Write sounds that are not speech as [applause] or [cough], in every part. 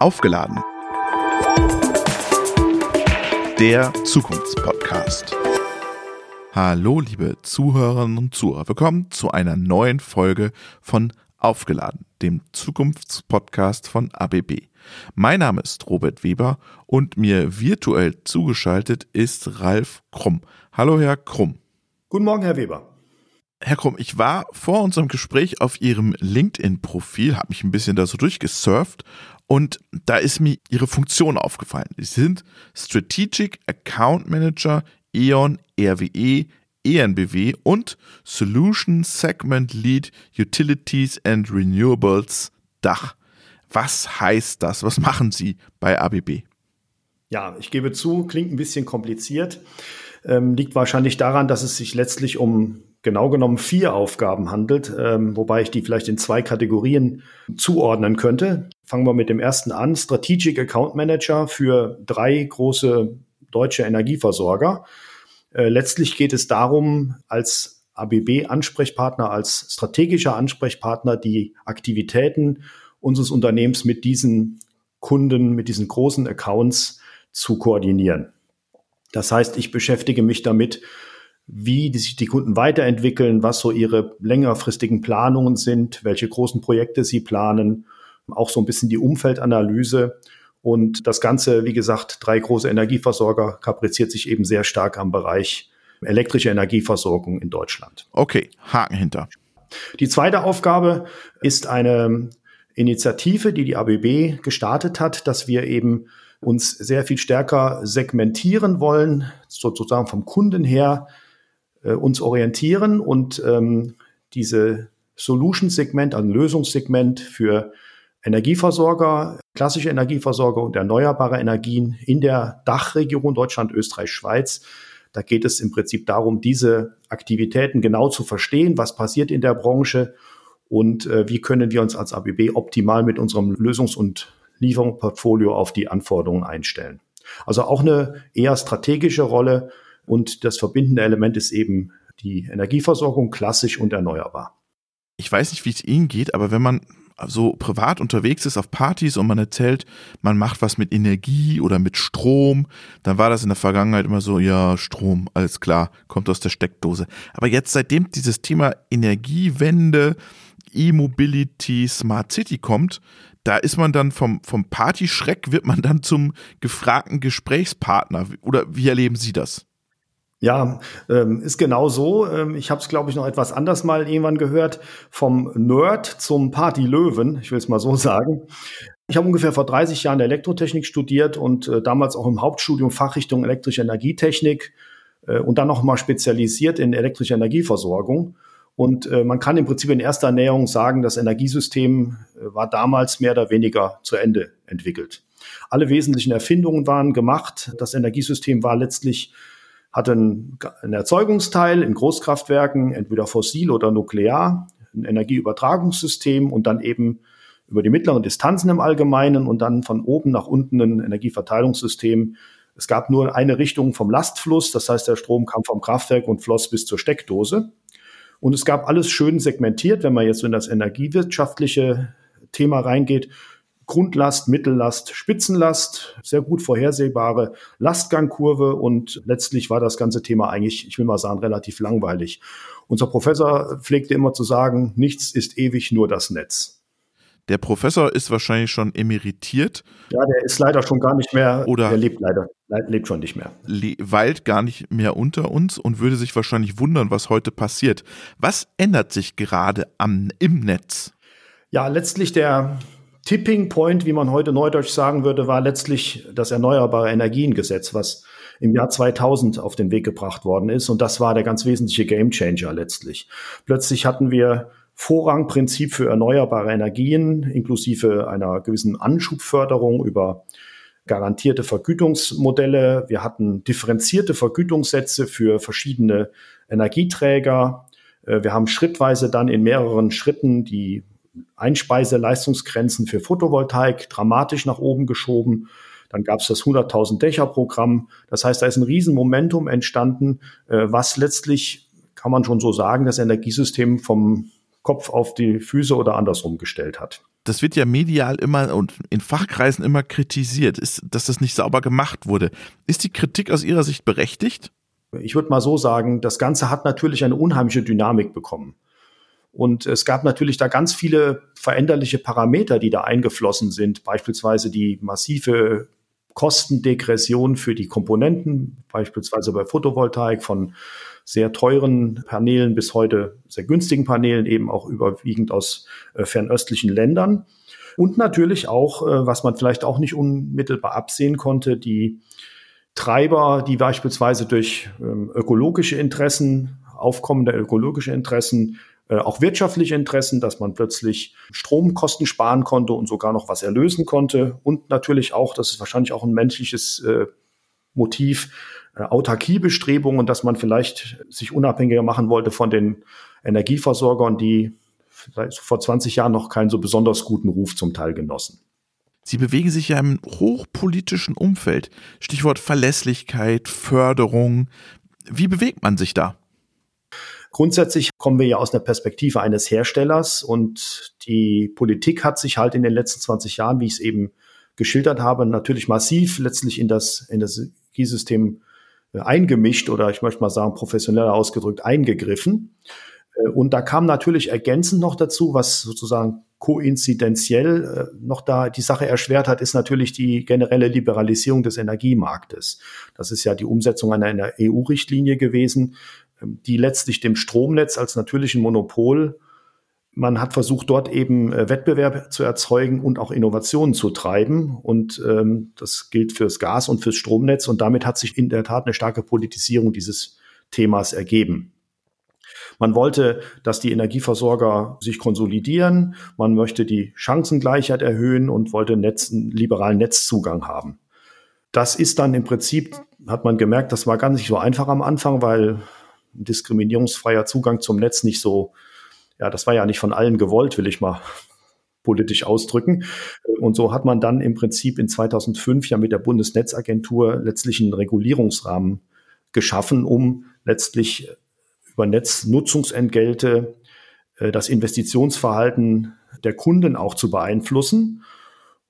Aufgeladen. Der Zukunftspodcast. Hallo, liebe Zuhörerinnen und Zuhörer. Willkommen zu einer neuen Folge von Aufgeladen, dem Zukunftspodcast von ABB. Mein Name ist Robert Weber und mir virtuell zugeschaltet ist Ralf Krumm. Hallo, Herr Krumm. Guten Morgen, Herr Weber. Herr Krumm, ich war vor unserem Gespräch auf Ihrem LinkedIn-Profil, habe mich ein bisschen da so durchgesurft und da ist mir Ihre Funktion aufgefallen. Sie sind Strategic Account Manager E.ON, RWE, ENBW und Solution Segment Lead Utilities and Renewables Dach. Was heißt das? Was machen Sie bei ABB? Ja, ich gebe zu, klingt ein bisschen kompliziert. Ähm, liegt wahrscheinlich daran, dass es sich letztlich um genau genommen vier Aufgaben handelt, ähm, wobei ich die vielleicht in zwei Kategorien zuordnen könnte. Fangen wir mit dem ersten an. Strategic Account Manager für drei große deutsche Energieversorger. Äh, letztlich geht es darum, als ABB-Ansprechpartner, als strategischer Ansprechpartner die Aktivitäten unseres Unternehmens mit diesen Kunden, mit diesen großen Accounts zu koordinieren. Das heißt, ich beschäftige mich damit, wie sich die Kunden weiterentwickeln, was so ihre längerfristigen Planungen sind, welche großen Projekte sie planen, auch so ein bisschen die Umfeldanalyse. Und das Ganze, wie gesagt, drei große Energieversorger kapriziert sich eben sehr stark am Bereich elektrische Energieversorgung in Deutschland. Okay, Haken hinter. Die zweite Aufgabe ist eine Initiative, die die ABB gestartet hat, dass wir eben uns sehr viel stärker segmentieren wollen, sozusagen vom Kunden her äh, uns orientieren und ähm, diese Solution-Segment, also Lösungssegment für Energieversorger, klassische Energieversorger und erneuerbare Energien in der Dachregion Deutschland, Österreich, Schweiz. Da geht es im Prinzip darum, diese Aktivitäten genau zu verstehen, was passiert in der Branche und äh, wie können wir uns als ABB optimal mit unserem Lösungs- und Lieferungsportfolio auf die Anforderungen einstellen. Also auch eine eher strategische Rolle und das verbindende Element ist eben die Energieversorgung, klassisch und erneuerbar. Ich weiß nicht, wie es Ihnen geht, aber wenn man so privat unterwegs ist auf Partys und man erzählt, man macht was mit Energie oder mit Strom, dann war das in der Vergangenheit immer so, ja, Strom, alles klar, kommt aus der Steckdose. Aber jetzt, seitdem dieses Thema Energiewende, E-Mobility, Smart City kommt, da ist man dann vom, vom Partyschreck, wird man dann zum gefragten Gesprächspartner. Oder wie erleben Sie das? Ja, ähm, ist genau so. Ähm, ich habe es, glaube ich, noch etwas anders mal irgendwann gehört. Vom Nerd zum Party-Löwen, ich will es mal so [laughs] sagen. Ich habe ungefähr vor 30 Jahren Elektrotechnik studiert und äh, damals auch im Hauptstudium Fachrichtung elektrische Energietechnik äh, und dann noch mal spezialisiert in elektrische Energieversorgung. Und äh, man kann im Prinzip in erster Ernährung sagen, das Energiesystem äh, war damals mehr oder weniger zu Ende entwickelt. Alle wesentlichen Erfindungen waren gemacht. Das Energiesystem war letztlich hatte einen, einen Erzeugungsteil in Großkraftwerken, entweder fossil oder nuklear, ein Energieübertragungssystem und dann eben über die mittleren Distanzen im Allgemeinen und dann von oben nach unten ein Energieverteilungssystem. Es gab nur eine Richtung vom Lastfluss, das heißt, der Strom kam vom Kraftwerk und floss bis zur Steckdose. Und es gab alles schön segmentiert, wenn man jetzt in das energiewirtschaftliche Thema reingeht. Grundlast, Mittellast, Spitzenlast, sehr gut vorhersehbare Lastgangkurve und letztlich war das ganze Thema eigentlich, ich will mal sagen, relativ langweilig. Unser Professor pflegte immer zu sagen, nichts ist ewig, nur das Netz. Der Professor ist wahrscheinlich schon emeritiert. Ja, der ist leider schon gar nicht mehr. Oder der lebt leider, lebt schon nicht mehr. Weilt gar nicht mehr unter uns und würde sich wahrscheinlich wundern, was heute passiert. Was ändert sich gerade am, im Netz? Ja, letztlich der Tipping Point, wie man heute neudeutsch sagen würde, war letztlich das Erneuerbare Energiengesetz, was im Jahr 2000 auf den Weg gebracht worden ist. Und das war der ganz wesentliche Gamechanger letztlich. Plötzlich hatten wir Vorrangprinzip für erneuerbare Energien inklusive einer gewissen Anschubförderung über garantierte Vergütungsmodelle. Wir hatten differenzierte Vergütungssätze für verschiedene Energieträger. Äh, wir haben schrittweise dann in mehreren Schritten die Einspeiseleistungsgrenzen für Photovoltaik dramatisch nach oben geschoben. Dann gab es das 100.000 Dächer Programm. Das heißt, da ist ein Riesenmomentum entstanden, äh, was letztlich, kann man schon so sagen, das Energiesystem vom Kopf auf die Füße oder andersrum gestellt hat. Das wird ja medial immer und in Fachkreisen immer kritisiert, ist, dass das nicht sauber gemacht wurde. Ist die Kritik aus Ihrer Sicht berechtigt? Ich würde mal so sagen, das Ganze hat natürlich eine unheimliche Dynamik bekommen. Und es gab natürlich da ganz viele veränderliche Parameter, die da eingeflossen sind, beispielsweise die massive Kostendegression für die Komponenten, beispielsweise bei Photovoltaik von sehr teuren Paneelen bis heute sehr günstigen Paneelen, eben auch überwiegend aus äh, fernöstlichen Ländern. Und natürlich auch, äh, was man vielleicht auch nicht unmittelbar absehen konnte, die Treiber, die beispielsweise durch ähm, ökologische Interessen, aufkommende ökologische Interessen auch wirtschaftliche Interessen, dass man plötzlich Stromkosten sparen konnte und sogar noch was erlösen konnte. Und natürlich auch, das ist wahrscheinlich auch ein menschliches äh, Motiv, äh, Autarkiebestrebungen, dass man vielleicht sich unabhängiger machen wollte von den Energieversorgern, die vor 20 Jahren noch keinen so besonders guten Ruf zum Teil genossen. Sie bewegen sich ja im hochpolitischen Umfeld. Stichwort Verlässlichkeit, Förderung. Wie bewegt man sich da? Grundsätzlich kommen wir ja aus der Perspektive eines Herstellers und die Politik hat sich halt in den letzten 20 Jahren, wie ich es eben geschildert habe, natürlich massiv letztlich in das, in das Energiesystem äh, eingemischt oder ich möchte mal sagen professioneller ausgedrückt eingegriffen. Äh, und da kam natürlich ergänzend noch dazu, was sozusagen koinzidenziell äh, noch da die Sache erschwert hat, ist natürlich die generelle Liberalisierung des Energiemarktes. Das ist ja die Umsetzung einer EU-Richtlinie gewesen, ähm, die letztlich dem Stromnetz als natürlichen Monopol man hat versucht, dort eben äh, Wettbewerb zu erzeugen und auch Innovationen zu treiben. Und ähm, das gilt fürs Gas und fürs Stromnetz. Und damit hat sich in der Tat eine starke Politisierung dieses Themas ergeben. Man wollte, dass die Energieversorger sich konsolidieren. Man möchte die Chancengleichheit erhöhen und wollte Netz, einen liberalen Netzzugang haben. Das ist dann im Prinzip, hat man gemerkt, das war gar nicht so einfach am Anfang, weil diskriminierungsfreier Zugang zum Netz nicht so, ja, das war ja nicht von allen gewollt, will ich mal [laughs] politisch ausdrücken. Und so hat man dann im Prinzip in 2005 ja mit der Bundesnetzagentur letztlich einen Regulierungsrahmen geschaffen, um letztlich über Netznutzungsentgelte äh, das Investitionsverhalten der Kunden auch zu beeinflussen.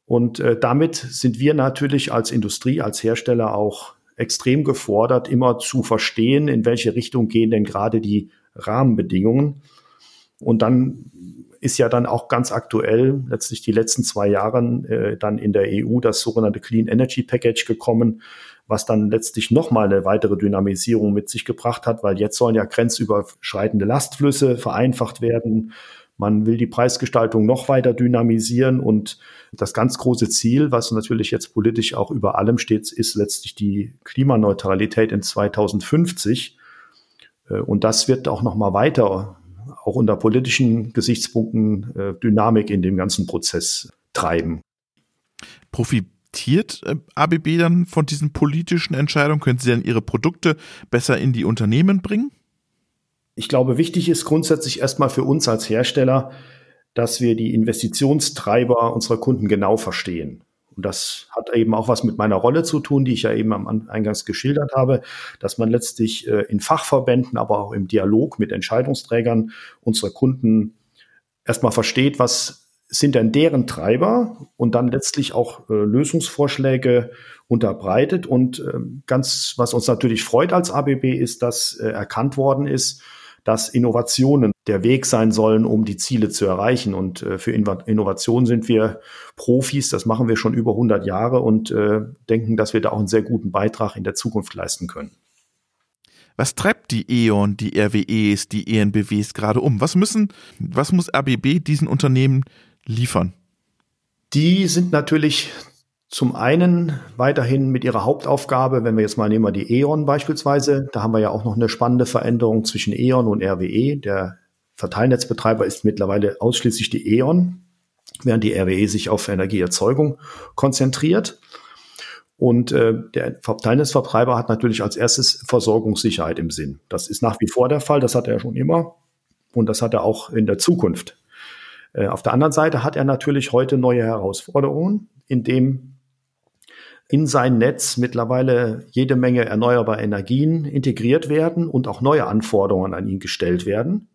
Und äh, damit sind wir natürlich als Industrie, als Hersteller auch extrem gefordert, immer zu verstehen, in welche Richtung gehen denn gerade die Rahmenbedingungen. Und dann ist ja dann auch ganz aktuell, letztlich die letzten zwei Jahre, äh, dann in der EU das sogenannte Clean Energy Package gekommen, was dann letztlich nochmal eine weitere Dynamisierung mit sich gebracht hat, weil jetzt sollen ja grenzüberschreitende Lastflüsse vereinfacht werden. Man will die Preisgestaltung noch weiter dynamisieren und das ganz große Ziel, was natürlich jetzt politisch auch über allem steht, ist letztlich die Klimaneutralität in 2050. Äh, und das wird auch noch mal weiter, auch unter politischen Gesichtspunkten, äh, Dynamik in dem ganzen Prozess treiben. Profitiert äh, ABB dann von diesen politischen Entscheidungen? Können Sie dann Ihre Produkte besser in die Unternehmen bringen? Ich glaube, wichtig ist grundsätzlich erstmal für uns als Hersteller, dass wir die Investitionstreiber unserer Kunden genau verstehen. Und das hat eben auch was mit meiner Rolle zu tun, die ich ja eben am Eingangs geschildert habe, dass man letztlich äh, in Fachverbänden, aber auch im Dialog mit Entscheidungsträgern unserer Kunden erstmal versteht, was sind denn deren Treiber und dann letztlich auch äh, Lösungsvorschläge unterbreitet. Und äh, ganz, was uns natürlich freut als ABB, ist, dass äh, erkannt worden ist, dass Innovationen der Weg sein sollen, um die Ziele zu erreichen. Und äh, für Innovation sind wir Profis, das machen wir schon über 100 Jahre und äh, denken, dass wir da auch einen sehr guten Beitrag in der Zukunft leisten können. Was treibt die E.ON, die RWEs, die ENBWs gerade um? Was müssen, was muss RBB diesen Unternehmen liefern? Die sind natürlich zum einen weiterhin mit ihrer Hauptaufgabe, wenn wir jetzt mal nehmen die E.ON beispielsweise, da haben wir ja auch noch eine spannende Veränderung zwischen E.ON und RWE. Der Verteilnetzbetreiber ist mittlerweile ausschließlich die E.ON, während die RWE sich auf Energieerzeugung konzentriert. Und äh, der Verteilnetzvertreiber hat natürlich als erstes Versorgungssicherheit im Sinn. Das ist nach wie vor der Fall, das hat er schon immer und das hat er auch in der Zukunft. Äh, auf der anderen Seite hat er natürlich heute neue Herausforderungen, indem in sein Netz mittlerweile jede Menge erneuerbare Energien integriert werden und auch neue Anforderungen an ihn gestellt werden.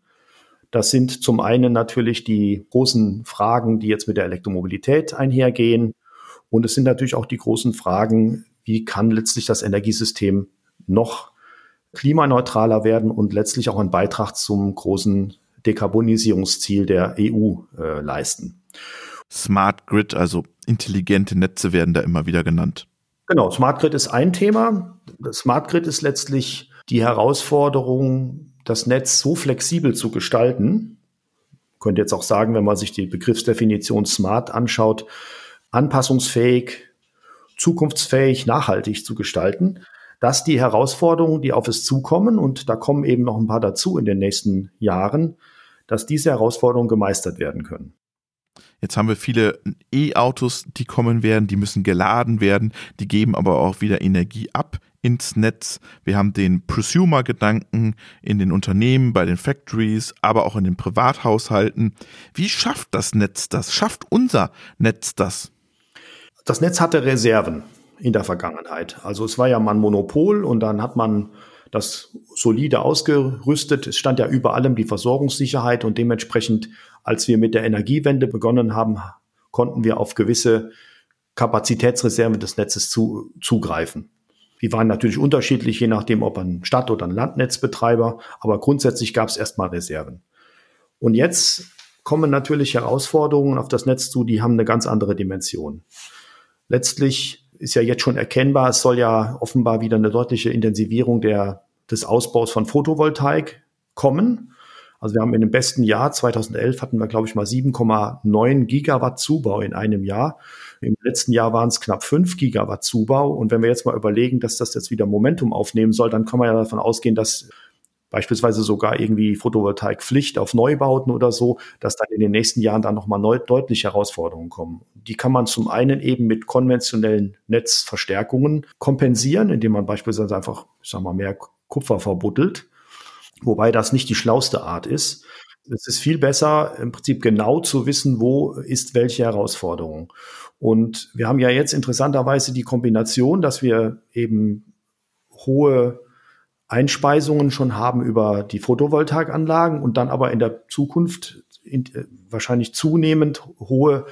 Das sind zum einen natürlich die großen Fragen, die jetzt mit der Elektromobilität einhergehen. Und es sind natürlich auch die großen Fragen, wie kann letztlich das Energiesystem noch klimaneutraler werden und letztlich auch einen Beitrag zum großen Dekarbonisierungsziel der EU äh, leisten. Smart Grid, also intelligente Netze werden da immer wieder genannt. Genau, Smart Grid ist ein Thema. Smart Grid ist letztlich die Herausforderung, das Netz so flexibel zu gestalten. Ich könnte jetzt auch sagen, wenn man sich die Begriffsdefinition Smart anschaut, anpassungsfähig, zukunftsfähig, nachhaltig zu gestalten. dass die Herausforderungen, die auf es zukommen, und da kommen eben noch ein paar dazu in den nächsten Jahren, dass diese Herausforderungen gemeistert werden können. Jetzt haben wir viele E-Autos, die kommen werden, die müssen geladen werden, die geben aber auch wieder Energie ab ins Netz. Wir haben den Prosumer-Gedanken in den Unternehmen, bei den Factories, aber auch in den Privathaushalten. Wie schafft das Netz das? Schafft unser Netz das? Das Netz hatte Reserven in der Vergangenheit. Also es war ja mal ein Monopol und dann hat man das solide ausgerüstet. Es stand ja über allem die Versorgungssicherheit und dementsprechend, als wir mit der Energiewende begonnen haben, konnten wir auf gewisse Kapazitätsreserven des Netzes zu, zugreifen. Die waren natürlich unterschiedlich, je nachdem, ob ein Stadt- oder ein Landnetzbetreiber, aber grundsätzlich gab es erstmal Reserven. Und jetzt kommen natürlich Herausforderungen auf das Netz zu, die haben eine ganz andere Dimension. Letztlich ist ja jetzt schon erkennbar, es soll ja offenbar wieder eine deutliche Intensivierung der, des Ausbaus von Photovoltaik kommen. Also wir haben in dem besten Jahr 2011 hatten wir, glaube ich, mal 7,9 Gigawatt Zubau in einem Jahr. Im letzten Jahr waren es knapp 5 Gigawatt Zubau. Und wenn wir jetzt mal überlegen, dass das jetzt wieder Momentum aufnehmen soll, dann kann man ja davon ausgehen, dass beispielsweise sogar irgendwie Photovoltaikpflicht auf Neubauten oder so, dass dann in den nächsten Jahren dann nochmal deutliche Herausforderungen kommen. Die kann man zum einen eben mit konventionellen Netzverstärkungen kompensieren, indem man beispielsweise einfach, ich sag mal, mehr Kupfer verbuddelt, wobei das nicht die schlauste Art ist. Es ist viel besser, im Prinzip genau zu wissen, wo ist welche Herausforderung. Und wir haben ja jetzt interessanterweise die Kombination, dass wir eben hohe Einspeisungen schon haben über die Photovoltaikanlagen und dann aber in der Zukunft in, äh, wahrscheinlich zunehmend hohe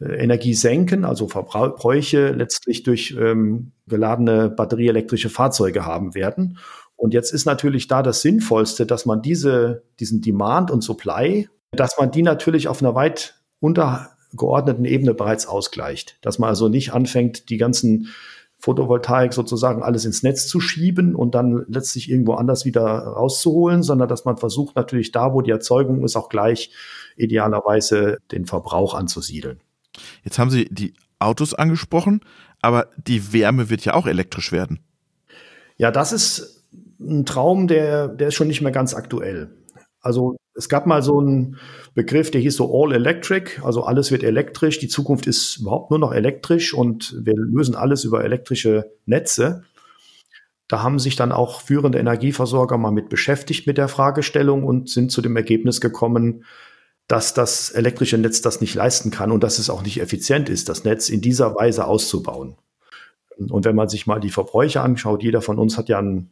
Energie senken, also Verbräuche letztlich durch ähm, geladene batterieelektrische Fahrzeuge haben werden. Und jetzt ist natürlich da das Sinnvollste, dass man diese, diesen Demand und Supply, dass man die natürlich auf einer weit untergeordneten Ebene bereits ausgleicht. Dass man also nicht anfängt, die ganzen Photovoltaik sozusagen alles ins Netz zu schieben und dann letztlich irgendwo anders wieder rauszuholen, sondern dass man versucht natürlich da, wo die Erzeugung ist, auch gleich idealerweise den Verbrauch anzusiedeln. Jetzt haben Sie die Autos angesprochen, aber die Wärme wird ja auch elektrisch werden. Ja, das ist ein Traum, der, der ist schon nicht mehr ganz aktuell. Also es gab mal so einen Begriff, der hieß so All Electric, also alles wird elektrisch, die Zukunft ist überhaupt nur noch elektrisch und wir lösen alles über elektrische Netze. Da haben sich dann auch führende Energieversorger mal mit beschäftigt mit der Fragestellung und sind zu dem Ergebnis gekommen, dass das elektrische Netz das nicht leisten kann und dass es auch nicht effizient ist, das Netz in dieser Weise auszubauen. Und wenn man sich mal die Verbräuche anschaut, jeder von uns hat ja ein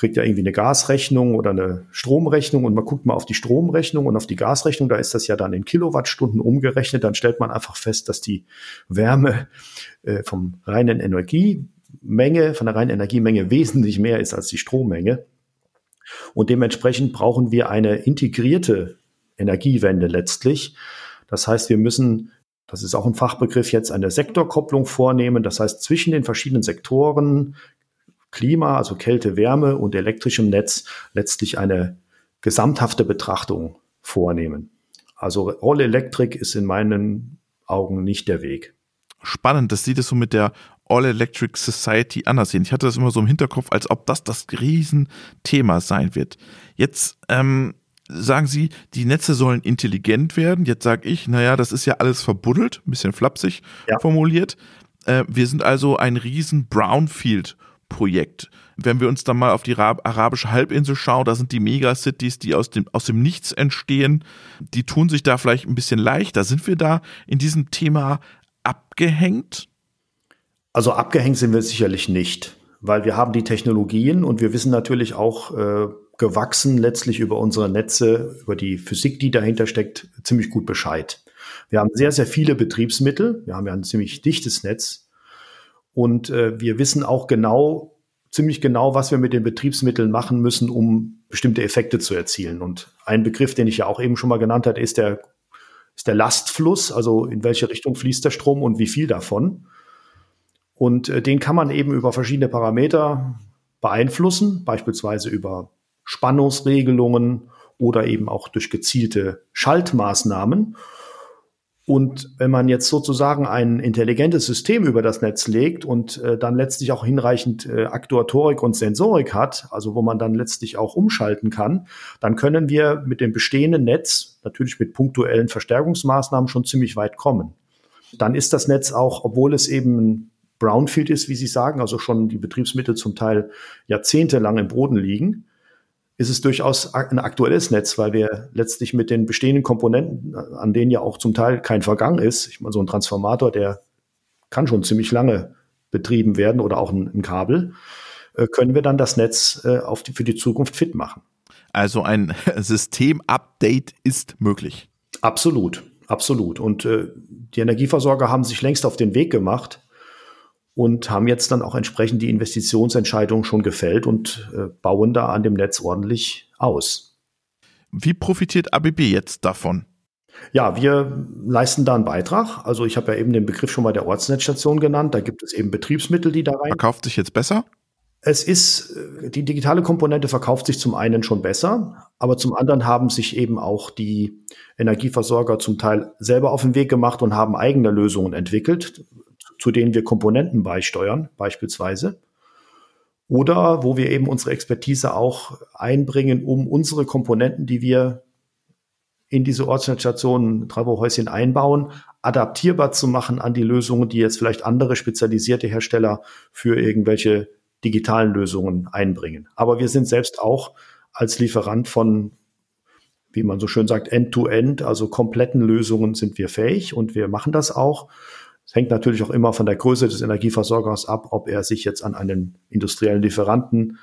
kriegt ja irgendwie eine Gasrechnung oder eine Stromrechnung und man guckt mal auf die Stromrechnung und auf die Gasrechnung, da ist das ja dann in Kilowattstunden umgerechnet, dann stellt man einfach fest, dass die Wärme äh, vom reinen Energiemenge, von der reinen Energiemenge wesentlich mehr ist als die Strommenge. Und dementsprechend brauchen wir eine integrierte Energiewende letztlich. Das heißt, wir müssen das ist auch ein Fachbegriff jetzt eine Sektorkopplung vornehmen. Das heißt, zwischen den verschiedenen Sektoren Klima, also Kälte, Wärme und elektrischem Netz letztlich eine gesamthafte Betrachtung vornehmen. Also All Electric ist in meinen Augen nicht der Weg. Spannend, dass Sie das so mit der All Electric Society anders sehen. Ich hatte das immer so im Hinterkopf, als ob das das Riesenthema sein wird. Jetzt ähm, sagen Sie, die Netze sollen intelligent werden. Jetzt sage ich, naja, das ist ja alles verbuddelt, ein bisschen flapsig ja. formuliert. Äh, wir sind also ein riesen Brownfield Projekt. Wenn wir uns dann mal auf die arabische Halbinsel schauen, da sind die Megacities, die aus dem, aus dem Nichts entstehen, die tun sich da vielleicht ein bisschen leichter. Sind wir da in diesem Thema abgehängt? Also abgehängt sind wir sicherlich nicht, weil wir haben die Technologien und wir wissen natürlich auch äh, gewachsen, letztlich über unsere Netze, über die Physik, die dahinter steckt, ziemlich gut Bescheid. Wir haben sehr, sehr viele Betriebsmittel. Wir haben ja ein ziemlich dichtes Netz. Und äh, wir wissen auch genau, ziemlich genau, was wir mit den Betriebsmitteln machen müssen, um bestimmte Effekte zu erzielen. Und ein Begriff, den ich ja auch eben schon mal genannt hatte, ist der, ist der Lastfluss, also in welche Richtung fließt der Strom und wie viel davon. Und äh, den kann man eben über verschiedene Parameter beeinflussen, beispielsweise über Spannungsregelungen oder eben auch durch gezielte Schaltmaßnahmen. Und wenn man jetzt sozusagen ein intelligentes System über das Netz legt und äh, dann letztlich auch hinreichend äh, Aktuatorik und Sensorik hat, also wo man dann letztlich auch umschalten kann, dann können wir mit dem bestehenden Netz, natürlich mit punktuellen Verstärkungsmaßnahmen, schon ziemlich weit kommen. Dann ist das Netz auch, obwohl es eben Brownfield ist, wie Sie sagen, also schon die Betriebsmittel zum Teil jahrzehntelang im Boden liegen, ist es durchaus ein aktuelles Netz, weil wir letztlich mit den bestehenden Komponenten, an denen ja auch zum Teil kein Vergang ist, ich meine, so ein Transformator, der kann schon ziemlich lange betrieben werden oder auch ein, ein Kabel, äh, können wir dann das Netz äh, auf die, für die Zukunft fit machen. Also ein [laughs] Systemupdate ist möglich. Absolut, absolut. Und äh, die Energieversorger haben sich längst auf den Weg gemacht, und haben jetzt dann auch entsprechend die Investitionsentscheidung schon gefällt und äh, bauen da an dem Netz ordentlich aus. Wie profitiert ABB jetzt davon? Ja, wir leisten da einen Beitrag. Also ich habe ja eben den Begriff schon mal der Ortsnetzstation genannt. Da gibt es eben Betriebsmittel, die da rein. Verkauft sich jetzt besser? Es ist, äh, die digitale Komponente verkauft sich zum einen schon besser, aber zum anderen haben sich eben auch die Energieversorger zum Teil selber auf den Weg gemacht und haben eigene Lösungen entwickelt zu denen wir Komponenten beisteuern, beispielsweise. Oder wo wir eben unsere Expertise auch einbringen, um unsere Komponenten, die wir in diese Ortsnetzstationen, Travohäuschen einbauen, adaptierbar zu machen an die Lösungen, die jetzt vielleicht andere spezialisierte Hersteller für irgendwelche digitalen Lösungen einbringen. Aber wir sind selbst auch als Lieferant von, wie man so schön sagt, End-to-End, -End, also kompletten Lösungen sind wir fähig und wir machen das auch. Es hängt natürlich auch immer von der Größe des Energieversorgers ab, ob er sich jetzt an einen industriellen Lieferanten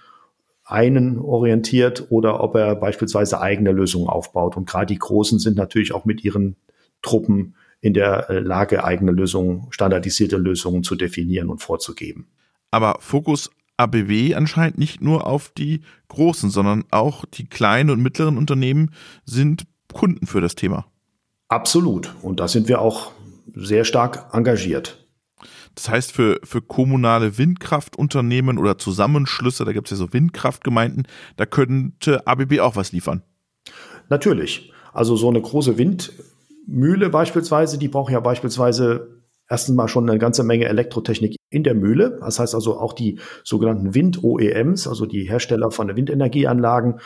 einen orientiert oder ob er beispielsweise eigene Lösungen aufbaut. Und gerade die Großen sind natürlich auch mit ihren Truppen in der äh, Lage, eigene Lösungen, standardisierte Lösungen zu definieren und vorzugeben. Aber Fokus ABW anscheinend nicht nur auf die großen, sondern auch die kleinen und mittleren Unternehmen sind Kunden für das Thema. Absolut. Und da sind wir auch sehr stark engagiert. Das heißt, für, für kommunale Windkraftunternehmen oder Zusammenschlüsse, da gibt es ja so Windkraftgemeinden, da könnte ABB auch was liefern. Natürlich. Also so eine große Windmühle beispielsweise, die braucht ja beispielsweise erstens mal schon eine ganze Menge Elektrotechnik in der Mühle. Das heißt also auch die sogenannten Wind-OEMs, also die Hersteller von Windenergieanlagen,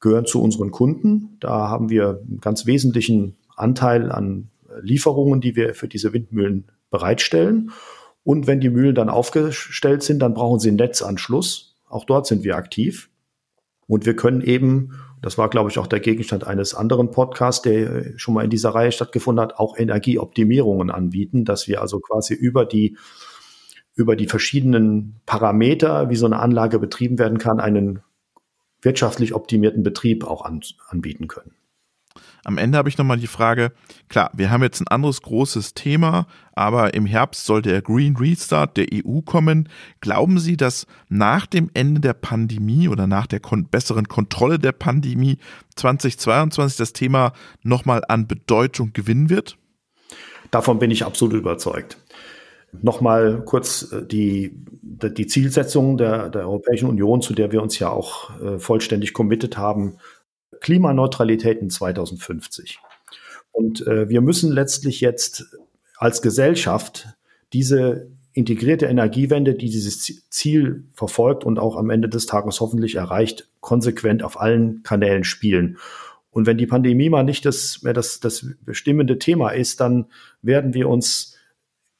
gehören zu unseren Kunden. Da haben wir einen ganz wesentlichen Anteil an Lieferungen, die wir für diese Windmühlen bereitstellen. Und wenn die Mühlen dann aufgestellt sind, dann brauchen sie einen Netzanschluss. Auch dort sind wir aktiv. Und wir können eben, das war, glaube ich, auch der Gegenstand eines anderen Podcasts, der schon mal in dieser Reihe stattgefunden hat, auch Energieoptimierungen anbieten, dass wir also quasi über die, über die verschiedenen Parameter, wie so eine Anlage betrieben werden kann, einen wirtschaftlich optimierten Betrieb auch an, anbieten können. Am Ende habe ich nochmal die Frage, klar, wir haben jetzt ein anderes großes Thema, aber im Herbst soll der Green Restart der EU kommen. Glauben Sie, dass nach dem Ende der Pandemie oder nach der kon besseren Kontrolle der Pandemie 2022 das Thema nochmal an Bedeutung gewinnen wird? Davon bin ich absolut überzeugt. Nochmal kurz äh, die, die Zielsetzung der, der Europäischen Union, zu der wir uns ja auch äh, vollständig committed haben, Klimaneutralität in 2050. Und äh, wir müssen letztlich jetzt als Gesellschaft diese integrierte Energiewende, die dieses Ziel verfolgt und auch am Ende des Tages hoffentlich erreicht, konsequent auf allen Kanälen spielen. Und wenn die Pandemie mal nicht das, mehr das, das bestimmende Thema ist, dann werden wir uns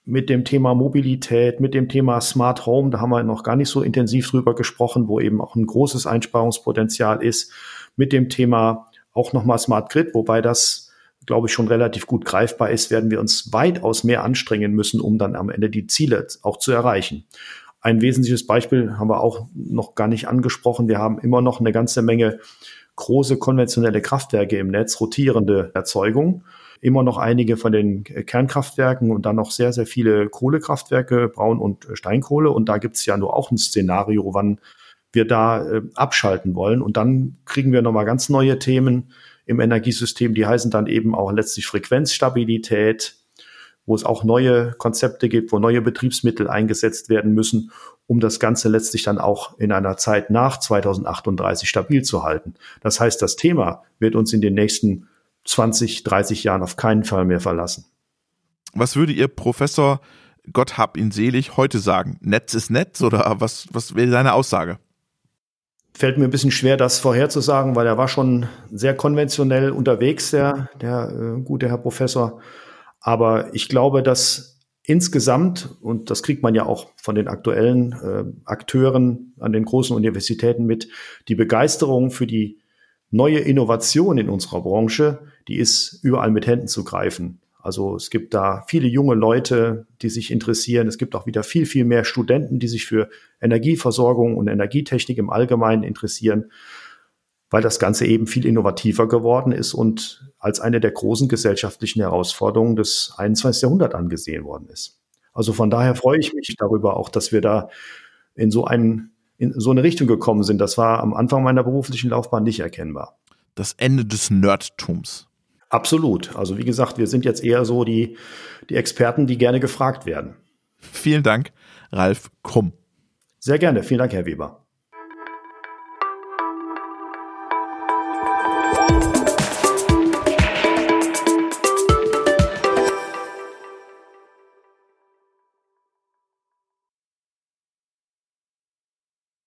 mit dem Thema Mobilität, mit dem Thema Smart Home, da haben wir noch gar nicht so intensiv drüber gesprochen, wo eben auch ein großes Einsparungspotenzial ist, mit dem Thema auch nochmal Smart Grid, wobei das, glaube ich, schon relativ gut greifbar ist, werden wir uns weitaus mehr anstrengen müssen, um dann am Ende die Ziele auch zu erreichen. ein wesentliches Beispiel haben wir auch noch gar nicht angesprochen. Wir haben immer noch eine ganze Menge große konventionelle Kraftwerke im Netz, rotierende Erzeugung. Immer noch einige von den Kernkraftwerken und dann noch sehr, sehr viele Kohlekraftwerke, Braun- und Steinkohle. Und da gibt es ja nur auch ein Szenario, wann wir da äh, abschalten wollen. Und dann kriegen wir nochmal ganz neue Themen im Energiesystem. Die heißen dann eben auch letztlich Frequenzstabilität, wo es auch neue Konzepte gibt, wo neue Betriebsmittel eingesetzt werden müssen, um das Ganze letztlich dann auch in einer Zeit nach 2038 stabil zu halten. Das heißt, das Thema wird uns in den nächsten 20, 30 Jahren auf keinen Fall mehr verlassen. Was würde Ihr Professor Gott hab ihn selig heute sagen? Netz ist Netz oder was, was wäre seine Aussage? Fällt mir ein bisschen schwer, das vorherzusagen, weil er war schon sehr konventionell unterwegs, der, der äh, gute Herr Professor. Aber ich glaube, dass insgesamt, und das kriegt man ja auch von den aktuellen äh, Akteuren an den großen Universitäten mit, die Begeisterung für die neue Innovation in unserer Branche, die ist überall mit Händen zu greifen. Also es gibt da viele junge Leute, die sich interessieren. Es gibt auch wieder viel, viel mehr Studenten, die sich für Energieversorgung und Energietechnik im Allgemeinen interessieren, weil das Ganze eben viel innovativer geworden ist und als eine der großen gesellschaftlichen Herausforderungen des 21. Jahrhunderts angesehen worden ist. Also von daher freue ich mich darüber auch, dass wir da in so einen in so eine Richtung gekommen sind. Das war am Anfang meiner beruflichen Laufbahn nicht erkennbar. Das Ende des Nerdtums. Absolut. Also wie gesagt, wir sind jetzt eher so die, die Experten, die gerne gefragt werden. Vielen Dank, Ralf Krumm. Sehr gerne. Vielen Dank, Herr Weber.